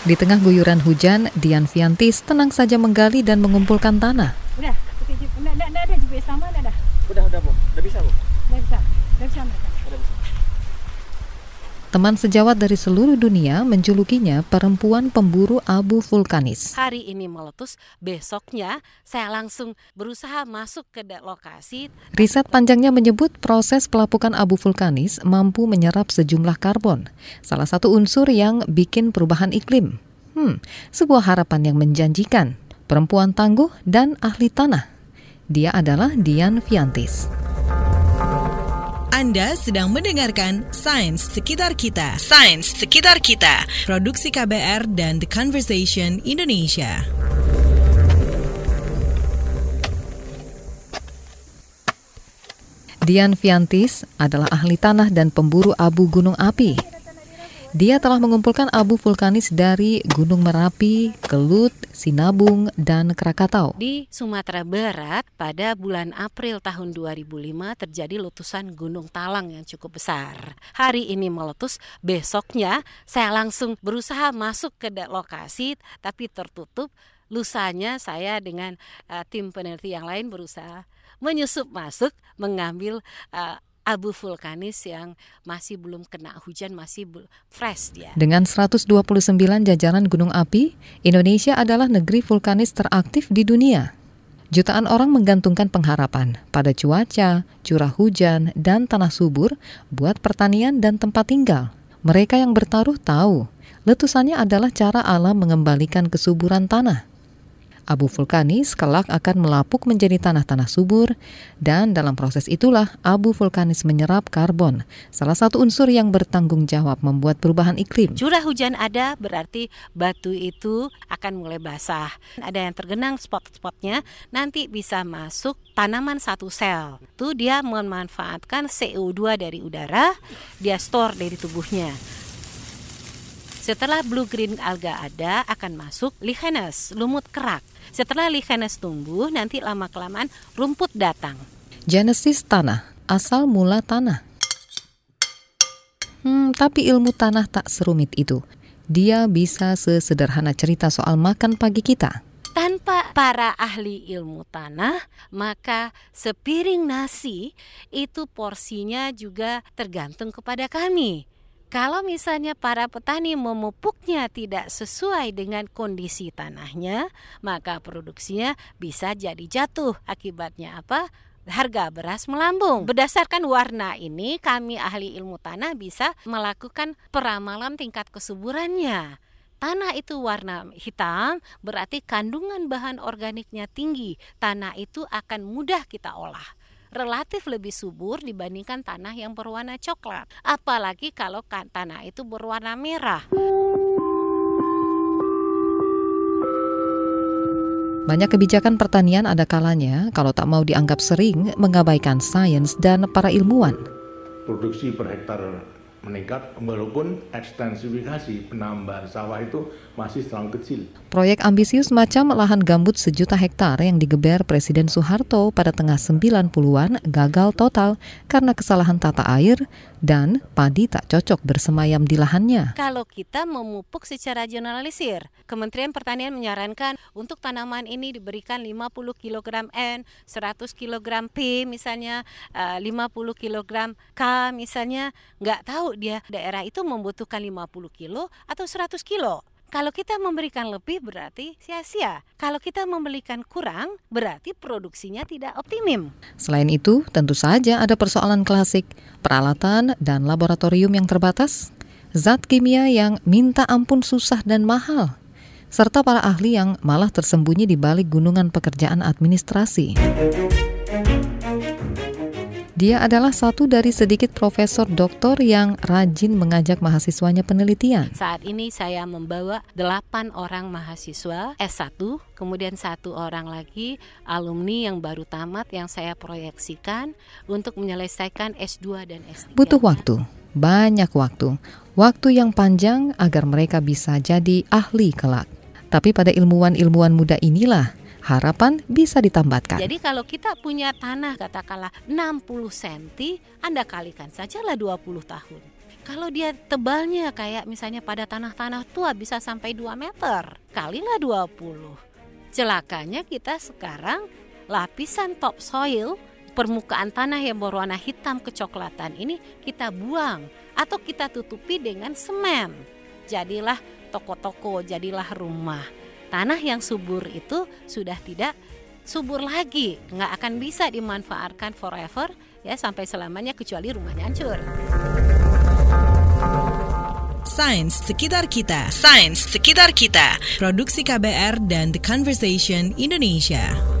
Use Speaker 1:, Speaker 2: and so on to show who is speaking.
Speaker 1: Di tengah guyuran hujan, Dian Fiantis tenang saja menggali dan mengumpulkan tanah.
Speaker 2: Udah, oke, Jip. Nggak, nggak, nggak ada GPS sama, nggak ada.
Speaker 3: Udah, udah, Bu. Udah bisa, Bu?
Speaker 2: Nggak bisa, nggak bisa mereka.
Speaker 3: Udah bisa.
Speaker 1: Teman sejawat dari seluruh dunia menjulukinya perempuan pemburu abu vulkanis.
Speaker 4: hari ini meletus, besoknya saya langsung berusaha masuk ke lokasi.
Speaker 1: Riset panjangnya menyebut proses pelapukan abu vulkanis mampu menyerap sejumlah karbon, salah satu unsur yang bikin perubahan iklim. Hmm, sebuah harapan yang menjanjikan. Perempuan tangguh dan ahli tanah. Dia adalah Dian Fiantis.
Speaker 5: Anda sedang mendengarkan Sains Sekitar Kita. Sains Sekitar Kita. Produksi KBR dan The Conversation Indonesia.
Speaker 1: Dian Fiantis adalah ahli tanah dan pemburu abu gunung api. Dia telah mengumpulkan abu vulkanis dari Gunung Merapi, Kelut, Sinabung, dan Krakatau.
Speaker 4: Di Sumatera Barat pada bulan April tahun 2005 terjadi letusan Gunung Talang yang cukup besar. Hari ini meletus, besoknya saya langsung berusaha masuk ke lokasi tapi tertutup. Lusanya saya dengan eh, tim peneliti yang lain berusaha menyusup masuk mengambil eh, abu vulkanis yang masih belum kena hujan, masih fresh dia.
Speaker 1: Dengan 129 jajaran gunung api, Indonesia adalah negeri vulkanis teraktif di dunia. Jutaan orang menggantungkan pengharapan pada cuaca, curah hujan, dan tanah subur buat pertanian dan tempat tinggal. Mereka yang bertaruh tahu, letusannya adalah cara alam mengembalikan kesuburan tanah. Abu vulkanis kelak akan melapuk menjadi tanah-tanah subur, dan dalam proses itulah abu vulkanis menyerap karbon, salah satu unsur yang bertanggung jawab membuat perubahan iklim.
Speaker 4: Curah hujan ada berarti batu itu akan mulai basah. Ada yang tergenang spot-spotnya nanti bisa masuk tanaman satu sel. Itu dia memanfaatkan CO2 dari udara, dia store dari tubuhnya. Setelah blue green alga ada akan masuk lichenes, lumut kerak. Setelah lichenes tumbuh nanti lama kelamaan rumput datang.
Speaker 1: Genesis tanah, asal mula tanah. Hmm, tapi ilmu tanah tak serumit itu. Dia bisa sesederhana cerita soal makan pagi kita.
Speaker 4: Tanpa para ahli ilmu tanah, maka sepiring nasi itu porsinya juga tergantung kepada kami. Kalau misalnya para petani memupuknya tidak sesuai dengan kondisi tanahnya, maka produksinya bisa jadi jatuh. Akibatnya apa? Harga beras melambung. Berdasarkan warna ini, kami ahli ilmu tanah bisa melakukan peramalan tingkat kesuburannya. Tanah itu warna hitam, berarti kandungan bahan organiknya tinggi. Tanah itu akan mudah kita olah relatif lebih subur dibandingkan tanah yang berwarna coklat. Apalagi kalau tanah itu berwarna merah.
Speaker 1: Banyak kebijakan pertanian ada kalanya kalau tak mau dianggap sering mengabaikan sains dan para ilmuwan.
Speaker 6: produksi per hektar meningkat walaupun ekstensifikasi penambahan sawah itu masih terlalu kecil.
Speaker 1: Proyek ambisius macam lahan gambut sejuta hektar yang digeber Presiden Soeharto pada tengah 90-an gagal total karena kesalahan tata air dan padi tak cocok bersemayam di lahannya.
Speaker 4: Kalau kita memupuk secara generalisir, Kementerian Pertanian menyarankan untuk tanaman ini diberikan 50 kg N, 100 kg P misalnya, eh, 50 kg K misalnya, nggak tahu dia daerah itu membutuhkan 50 kilo atau 100 kilo. Kalau kita memberikan lebih berarti sia-sia. Kalau kita memberikan kurang berarti produksinya tidak optimum.
Speaker 1: Selain itu, tentu saja ada persoalan klasik, peralatan dan laboratorium yang terbatas, zat kimia yang minta ampun susah dan mahal, serta para ahli yang malah tersembunyi di balik gunungan pekerjaan administrasi. Dia adalah satu dari sedikit profesor doktor yang rajin mengajak mahasiswanya penelitian.
Speaker 4: Saat ini saya membawa 8 orang mahasiswa S1, kemudian satu orang lagi alumni yang baru tamat yang saya proyeksikan untuk menyelesaikan S2 dan S3.
Speaker 1: Butuh waktu, banyak waktu, waktu yang panjang agar mereka bisa jadi ahli kelak. Tapi pada ilmuwan-ilmuwan muda inilah harapan bisa ditambatkan.
Speaker 4: Jadi kalau kita punya tanah katakanlah 60 cm, Anda kalikan sajalah 20 tahun. Kalau dia tebalnya kayak misalnya pada tanah-tanah tua bisa sampai 2 meter, kalilah 20. Celakanya kita sekarang lapisan topsoil permukaan tanah yang berwarna hitam kecoklatan ini kita buang atau kita tutupi dengan semen. Jadilah toko-toko, jadilah rumah. Tanah yang subur itu sudah tidak subur lagi, nggak akan bisa dimanfaatkan forever ya sampai selamanya kecuali rumahnya hancur.
Speaker 5: Sains sekitar kita. Sains sekitar kita. Produksi KBR dan The Conversation Indonesia.